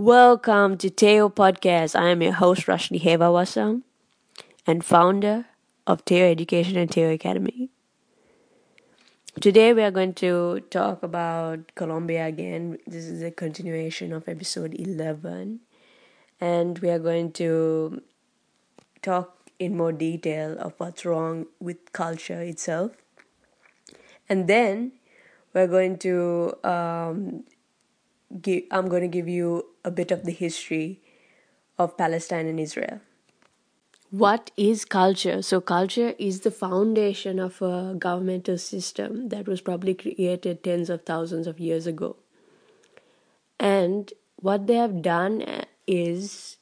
Welcome to Teo Podcast. I am your host Rashni Hevawasam and founder of Teo Education and Teo Academy. Today we are going to talk about Colombia again. This is a continuation of episode 11 and we are going to talk in more detail of what's wrong with culture itself. And then we're going to um, give, I'm going to give you a bit of the history of Palestine and Israel. What is culture? So, culture is the foundation of a governmental system that was probably created tens of thousands of years ago. And what they have done is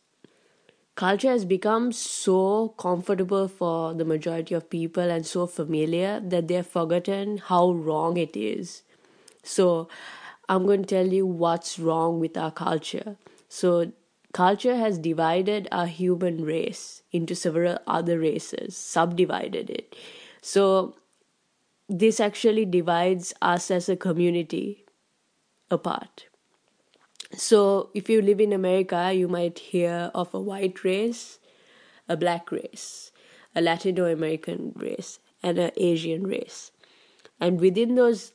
culture has become so comfortable for the majority of people and so familiar that they've forgotten how wrong it is. So, I'm going to tell you what's wrong with our culture. So, culture has divided our human race into several other races, subdivided it. So, this actually divides us as a community apart. So, if you live in America, you might hear of a white race, a black race, a Latino American race, and an Asian race. And within those,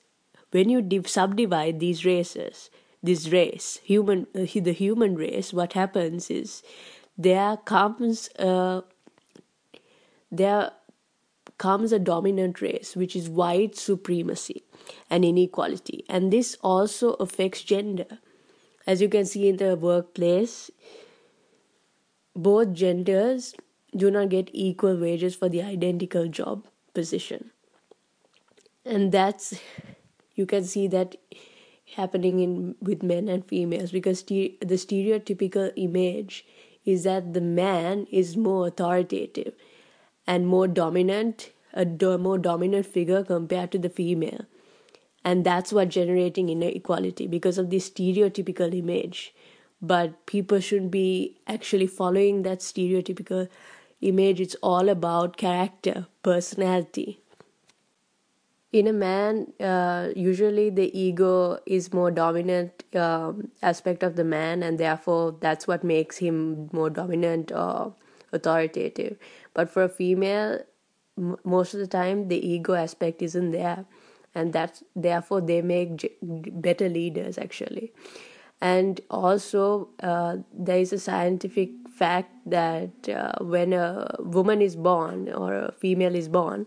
when you div- subdivide these races, this race, human, uh, the human race, what happens is there comes a there comes a dominant race, which is white supremacy and inequality, and this also affects gender. As you can see in the workplace, both genders do not get equal wages for the identical job position, and that's you can see that happening in with men and females because the stereotypical image is that the man is more authoritative and more dominant a do- more dominant figure compared to the female. And that's what generating inequality because of this stereotypical image. But people should be actually following that stereotypical image. It's all about character personality in a man, uh, usually the ego is more dominant um, aspect of the man, and therefore that's what makes him more dominant or authoritative. But for a female, m- most of the time the ego aspect isn't there, and that's therefore they make j- better leaders actually. And also, uh, there is a scientific fact that uh, when a woman is born or a female is born,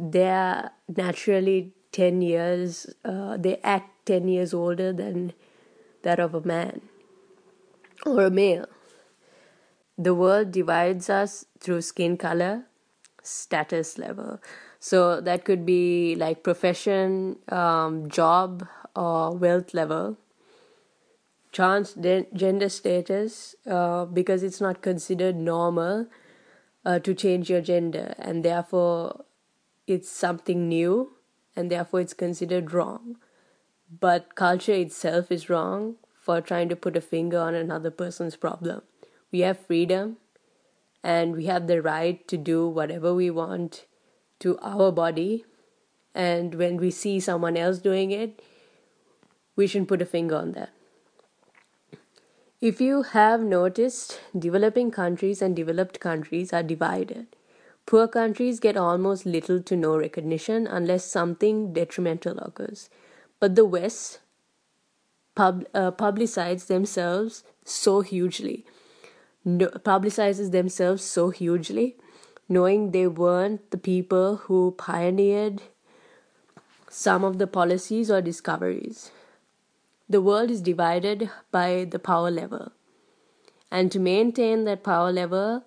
they're naturally 10 years, uh, they act 10 years older than that of a man or a male. The world divides us through skin color, status level. So that could be like profession, um, job, or wealth level. Transgender status, uh, because it's not considered normal uh, to change your gender, and therefore it's something new and therefore it's considered wrong. But culture itself is wrong for trying to put a finger on another person's problem. We have freedom and we have the right to do whatever we want to our body. And when we see someone else doing it, we shouldn't put a finger on that. If you have noticed, developing countries and developed countries are divided. Poor countries get almost little to no recognition unless something detrimental occurs. But the West pub, uh, publicizes themselves so hugely, no, publicizes themselves so hugely, knowing they weren't the people who pioneered some of the policies or discoveries. The world is divided by the power level. And to maintain that power level,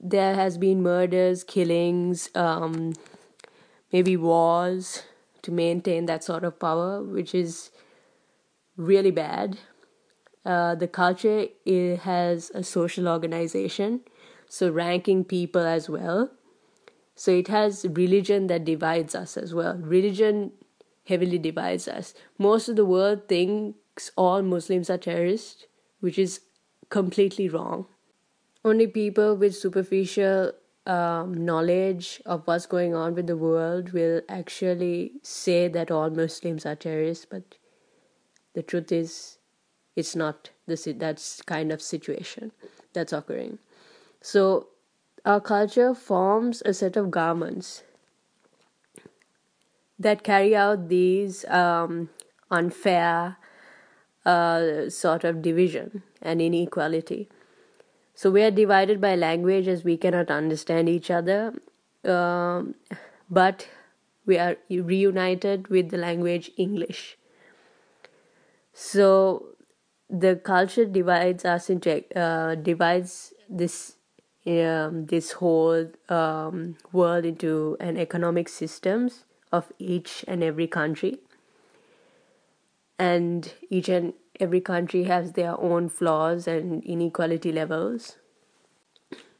there has been murders, killings, um, maybe wars to maintain that sort of power, which is really bad. Uh, the culture has a social organization, so ranking people as well. So it has religion that divides us as well. Religion heavily divides us. Most of the world thinks all Muslims are terrorists, which is completely wrong only people with superficial um, knowledge of what's going on with the world will actually say that all Muslims are terrorists, but the truth is, it's not the that's kind of situation that's occurring. So our culture forms a set of garments that carry out these um, unfair uh, sort of division and inequality. So we are divided by language as we cannot understand each other, um, but we are reunited with the language English. So the culture divides us into uh, divides this um, this whole um, world into an economic systems of each and every country and each and every country has their own flaws and inequality levels.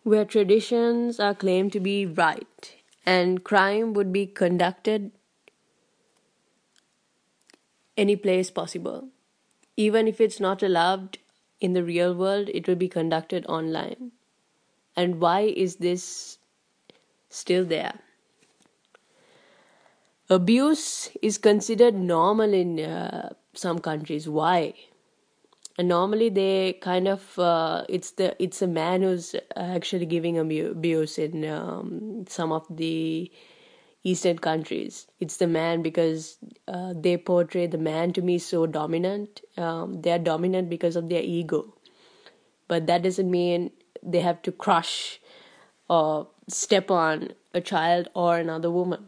Where traditions are claimed to be right and crime would be conducted any place possible. Even if it's not allowed in the real world it will be conducted online. And why is this still there? Abuse is considered normal in uh, some countries. Why and normally they kind of uh, it's the it's a man who's actually giving abuse in um, some of the eastern countries. It's the man because uh, they portray the man to me so dominant. Um, they are dominant because of their ego. But that doesn't mean they have to crush or step on a child or another woman.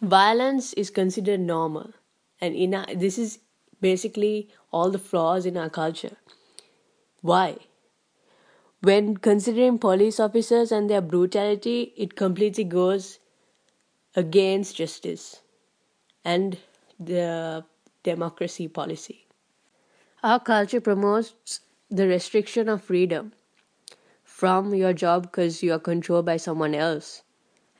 Violence is considered normal. And in our, this is basically all the flaws in our culture. Why? When considering police officers and their brutality it completely goes against justice and the democracy policy. Our culture promotes the restriction of freedom from your job because you are controlled by someone else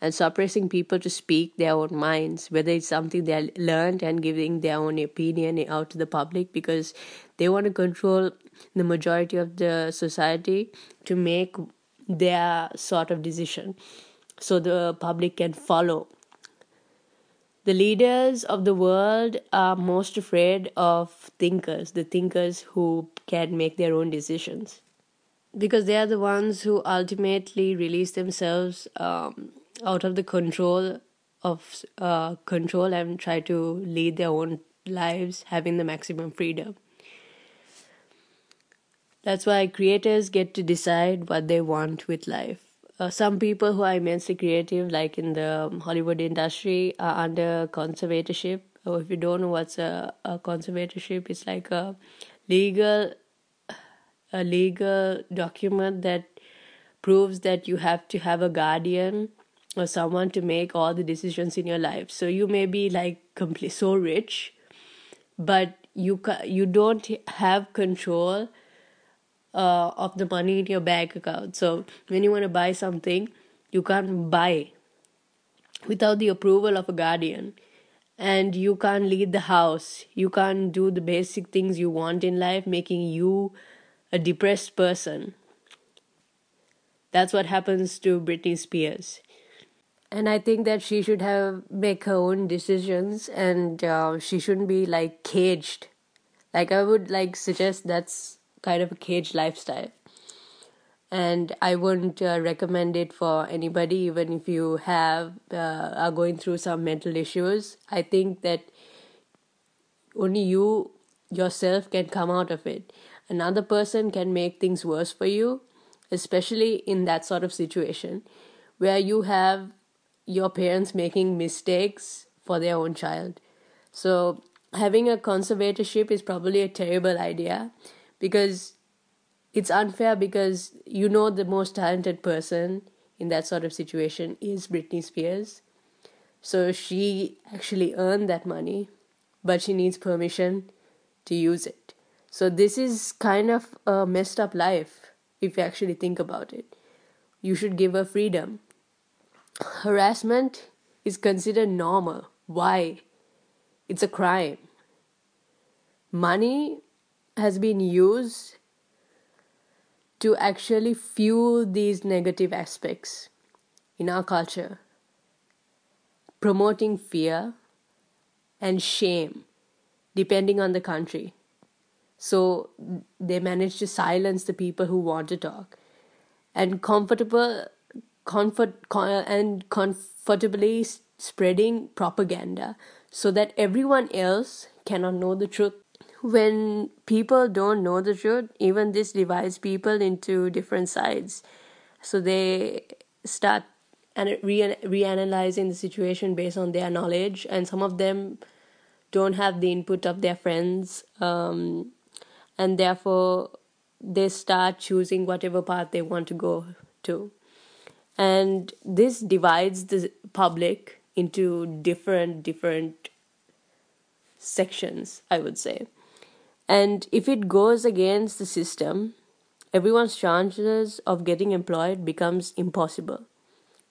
and suppressing people to speak their own minds, whether it's something they learned and giving their own opinion out to the public because they want to control the majority of the society to make their sort of decision so the public can follow. The leaders of the world are most afraid of thinkers, the thinkers who can make their own decisions. Because they are the ones who ultimately release themselves um, out of the control of uh, control and try to lead their own lives having the maximum freedom. That's why creators get to decide what they want with life. Uh, some people who are immensely creative like in the hollywood industry are under conservatorship. Or if you don't know what's a, a conservatorship it's like a legal a legal document that proves that you have to have a guardian or someone to make all the decisions in your life. So you may be like complete so rich but you ca- you don't have control uh, of the money in your bank account. So when you want to buy something you can't buy without the approval of a guardian and you can't leave the house. You can't do the basic things you want in life making you a depressed person. That's what happens to Britney Spears and I think that she should have make her own decisions, and uh, she shouldn't be like caged. Like I would like suggest that's kind of a caged lifestyle, and I wouldn't uh, recommend it for anybody, even if you have uh, are going through some mental issues. I think that only you yourself can come out of it. Another person can make things worse for you, especially in that sort of situation where you have your parents making mistakes for their own child. So, having a conservatorship is probably a terrible idea because it's unfair because you know the most talented person in that sort of situation is Britney Spears. So, she actually earned that money, but she needs permission to use it. So, this is kind of a messed up life if you actually think about it. You should give her freedom harassment is considered normal. Why? It's a crime. Money has been used to actually fuel these negative aspects in our culture, promoting fear and shame depending on the country. So they manage to silence the people who want to talk. And comfortable comfort and comfortably spreading propaganda so that everyone else cannot know the truth. When people don't know the truth even this divides people into different sides. So they start and re- reanalyzing the situation based on their knowledge and some of them don't have the input of their friends um, and therefore they start choosing whatever path they want to go to and this divides the public into different different sections i would say. And if it goes against the system everyone's chances of getting employed becomes impossible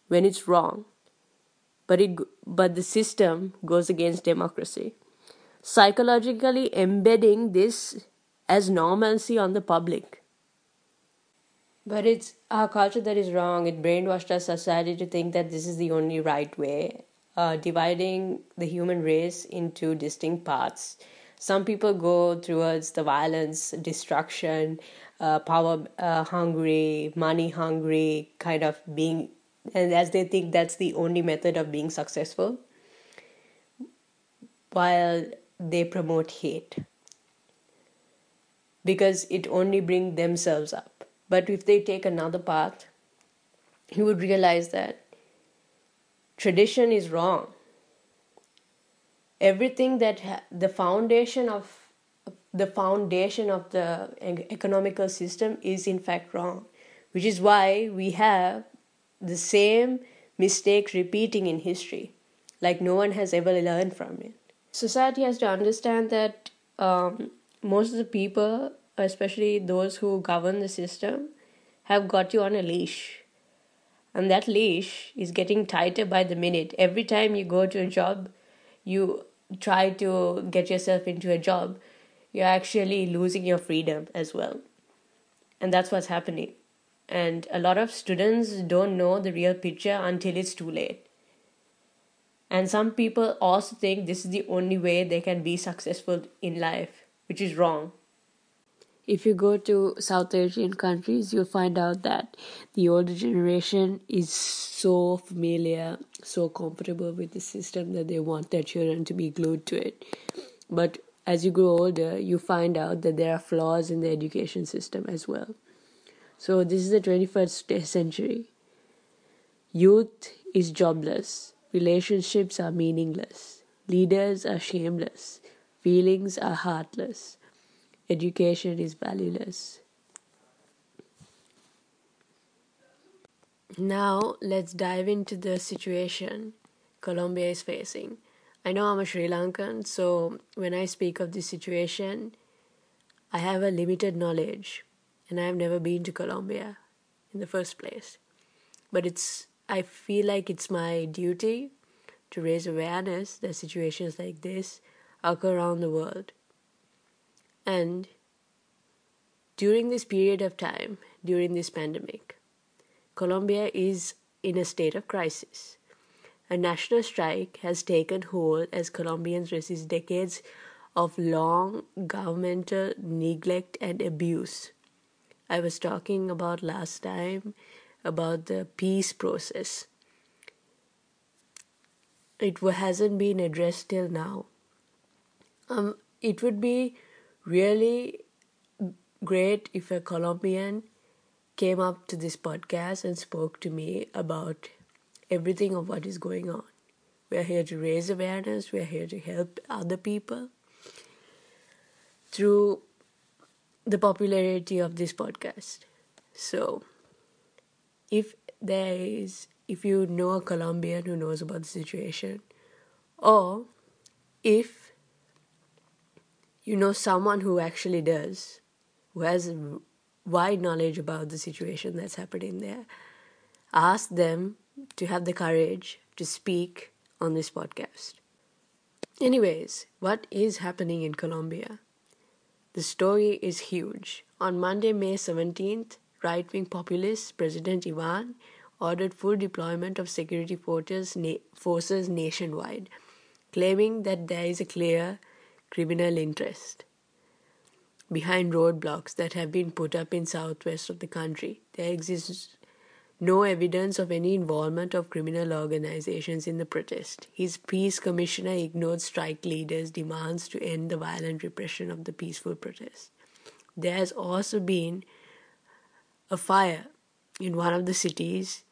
when it's wrong. But it but the system goes against democracy. Psychologically embedding this as normalcy on the public but it's our culture that is wrong. It brainwashed our society to think that this is the only right way uh, dividing the human race into distinct parts. Some people go towards the violence destruction uh, power uh, hungry, money hungry, kind of being, and as they think that's the only method of being successful, while they promote hate. Because it only brings themselves up. But if they take another path, you would realize that tradition is wrong. Everything that ha- the foundation of the foundation of the economical system is in fact wrong, which is why we have the same mistake repeating in history, like no one has ever learned from it. Society has to understand that um, most of the people, especially those who govern the system, have got you on a leash. And that leash is getting tighter by the minute. Every time you go to a job, you try to get yourself into a job, you're actually losing your freedom as well. And that's what's happening. And a lot of students don't know the real picture until it's too late. And some people also think this is the only way they can be successful in life, which is wrong. If you go to South Asian countries, you'll find out that the older generation is so familiar, so comfortable with the system that they want their children to be glued to it. But as you grow older, you find out that there are flaws in the education system as well. So, this is the 21st century. Youth is jobless, relationships are meaningless, leaders are shameless, feelings are heartless, education is valueless. Now, let's dive into the situation Colombia is facing. I know I'm a Sri Lankan, so when I speak of this situation, I have a limited knowledge and I have never been to Colombia in the first place. But it's I feel like it's my duty to raise awareness that situations like this occur around the world. And during this period of time, during this pandemic, Colombia is in a state of crisis. A national strike has taken hold as Colombians resist decades of long governmental neglect and abuse. I was talking about last time about the peace process. It hasn't been addressed till now. Um, it would be really great if a Colombian came up to this podcast and spoke to me about everything of what is going on. We are here to raise awareness, we are here to help other people through the popularity of this podcast. So, if there is, if you know a Colombian who knows about the situation, or if you know someone who actually does, who has wide knowledge about the situation that's happening there, ask them to have the courage to speak on this podcast. Anyways, what is happening in Colombia? The story is huge. On Monday, May 17th, right wing populist President Ivan ordered full deployment of security forces, na- forces nationwide, claiming that there is a clear criminal interest. behind roadblocks that have been put up in southwest of the country. There exists no evidence of any involvement of criminal organizations in the protest. His peace commissioner ignored strike leaders' demands to end the violent repression of the peaceful protest. There has also been a fire in one of the cities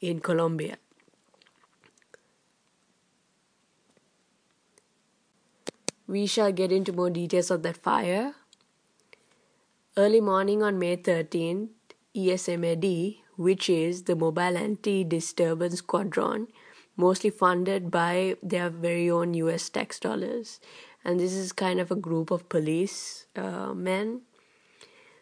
in Colombia. We shall get into more details of that fire. Early morning on May 13th, ESMAD, which is the Mobile Anti Disturbance Squadron, mostly funded by their very own US tax dollars. And this is kind of a group of police uh, men.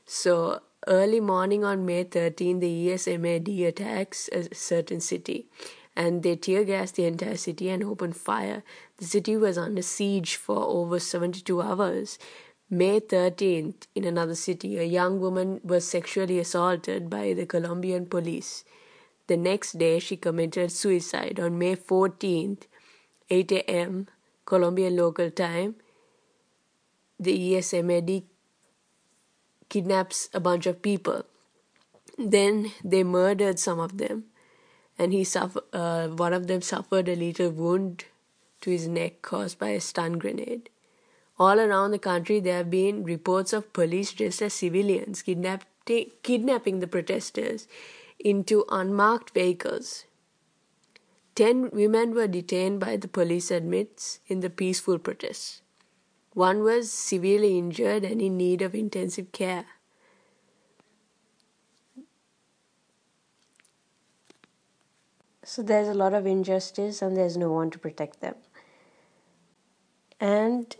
So, early morning on May 13, the ESMAD attacks a certain city and they tear gassed the entire city and opened fire. The city was under siege for over 72 hours. May 13th, in another city, a young woman was sexually assaulted by the Colombian police. The next day, she committed suicide. On May 14th, 8 a.m., Colombian local time, the ESMAD kidnaps a bunch of people. Then they murdered some of them and he suffer, uh, one of them suffered a little wound to his neck caused by a stun grenade. All around the country, there have been reports of police dressed as civilians kidnapping the protesters into unmarked vehicles. Ten women were detained by the police admits in the peaceful protests. One was severely injured and in need of intensive care. So there's a lot of injustice and there's no one to protect them. And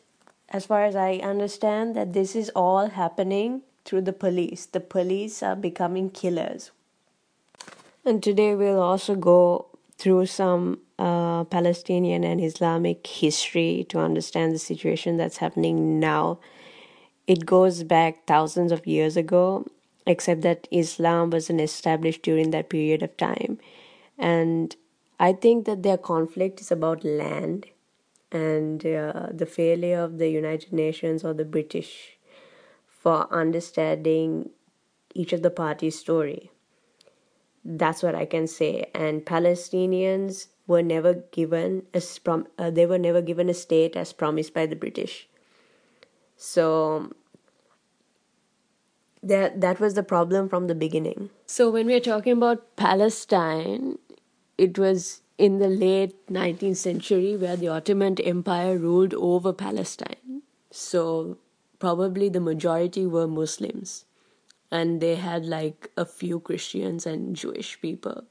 as far as I understand that this is all happening through the police. The police are becoming killers. And today we'll also go through some uh, Palestinian and Islamic history to understand the situation that's happening now. It goes back thousands of years ago, except that Islam wasn't established during that period of time. And I think that their conflict is about land and uh, the failure of the United Nations or the British for understanding each of the parties' story. That's what I can say. And Palestinians were never given a prom- uh, they were never given a state as promised by the British. So that that was the problem from the beginning. So when we are talking about Palestine, it was in the late 19th century where the Ottoman Empire ruled over Palestine. So probably the majority were Muslims. And they had like a few Christians and Jewish people.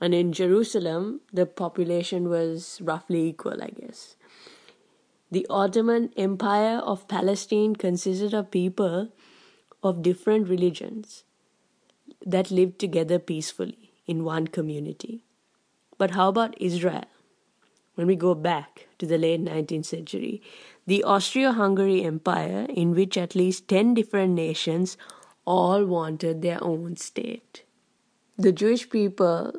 And in Jerusalem, the population was roughly equal, I guess. The Ottoman Empire of Palestine consisted of people of different religions that lived together peacefully in one community. But how about Israel? When we go back to the late 19th century, the Austro Hungary Empire, in which at least 10 different nations all wanted their own state. The Jewish people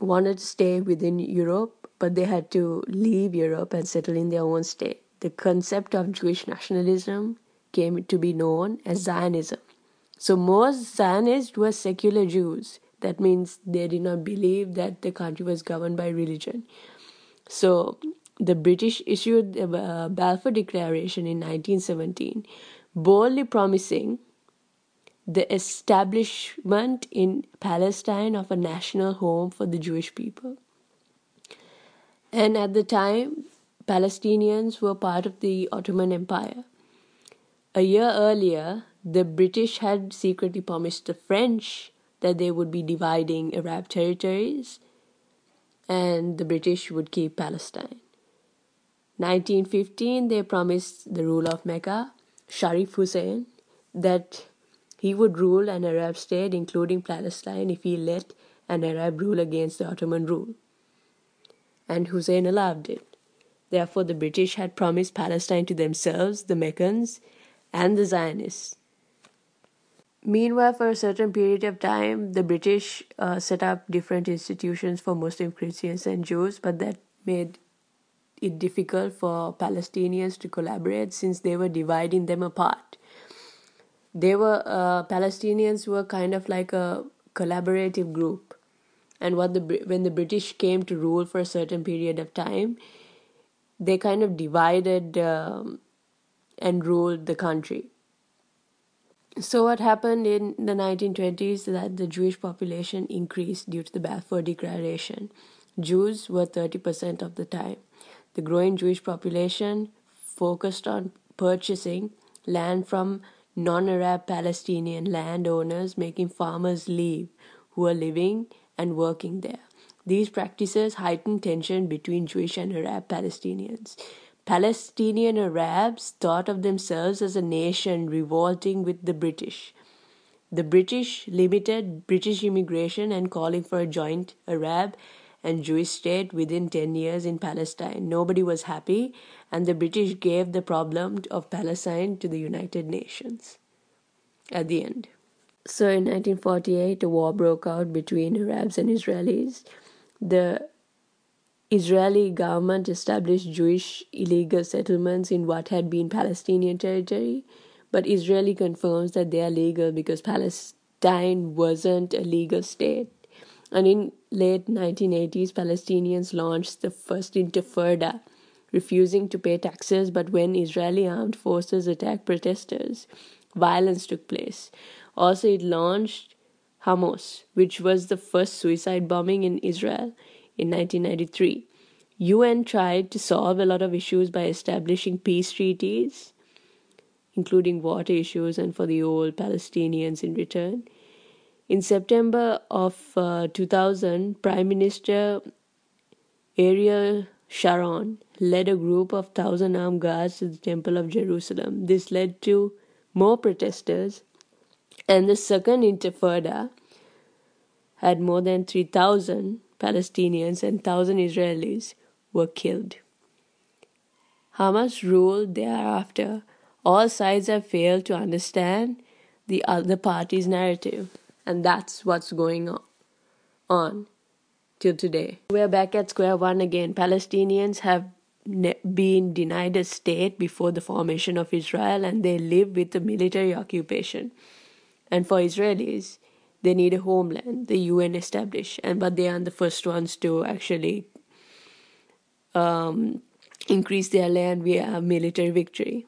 wanted to stay within Europe, but they had to leave Europe and settle in their own state. The concept of Jewish nationalism came to be known as Zionism. So most Zionists were secular Jews that means they did not believe that the country was governed by religion. So the British issued the uh, Balfour Declaration in 1917, boldly promising the establishment in Palestine of a national home for the Jewish people. And at the time, Palestinians were part of the Ottoman Empire. A year earlier, the British had secretly promised the French that they would be dividing Arab territories and the British would keep Palestine. 1915, they promised the ruler of Mecca, Sharif Hussein, that he would rule an Arab state, including Palestine, if he let an Arab rule against the Ottoman rule. And Hussein allowed it. Therefore, the British had promised Palestine to themselves, the Meccans, and the Zionists. Meanwhile, for a certain period of time, the British uh, set up different institutions for Muslim Christians and Jews, but that made it difficult for Palestinians to collaborate since they were dividing them apart. they were uh, Palestinians were kind of like a collaborative group, and what the when the British came to rule for a certain period of time, they kind of divided um, and ruled the country. So what happened in the 1920s that the Jewish population increased due to the Balfour Declaration. Jews were 30% of the time. The growing Jewish population focused on purchasing land from non-Arab Palestinian landowners, making farmers leave who were living and working there. These practices heightened tension between Jewish and Arab Palestinians. Palestinian Arabs thought of themselves as a nation revolting with the British. The British limited British immigration and calling for a joint Arab and Jewish state within 10 years in Palestine. Nobody was happy, and the British gave the problem of Palestine to the United Nations at the end. So in 1948, a war broke out between Arabs and Israelis. The Israeli government established Jewish illegal settlements in what had been Palestinian territory, but Israeli confirms that they are legal because Palestine wasn't a legal state. And in late 1980s, Palestinians launched the first intifada, refusing to pay taxes. But when Israeli armed forces attacked protesters, violence took place. Also, it launched Hamas, which was the first suicide bombing in Israel in 1993. UN tried to solve a lot of issues by establishing peace treaties, including water issues and for the old Palestinians in return. In September of uh, 2000, Prime Minister Ariel Sharon led a group of thousand armed guards to the Temple of Jerusalem. This led to more protesters, and the Second Intifada had more than 3,000 Palestinians and 1,000 Israelis were killed. Hamas ruled thereafter. All sides have failed to understand the other party's narrative, and that's what's going on, till today. We're back at square one again. Palestinians have been denied a state before the formation of Israel, and they live with a military occupation. And for Israelis, they need a homeland. The un established and but they are the first ones to actually um, increase their land via military victory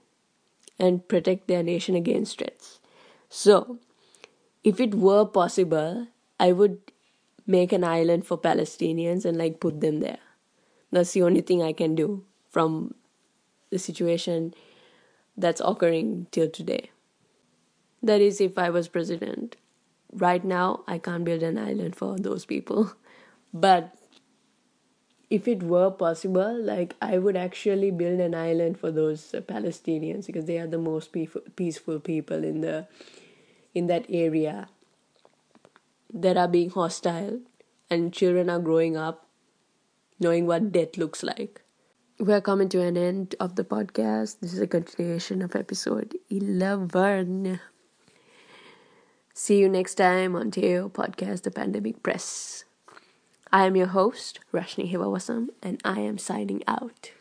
and protect their nation against threats. So if it were possible i would make an island for palestinians and like put them there. That's the only thing i can do from the situation that's occurring till today. That is if i was president right now I can't build an island for those people. But if it were possible, like I would actually build an island for those uh, Palestinians because they are the most peaceful, peaceful people in the in that area that are being hostile and children are growing up knowing what death looks like. We're coming to an end of the podcast. This is a continuation of episode 11. See you next time on Teo Podcast The Pandemic Press. I am your host, Rashni Hivawasam, and I am signing out.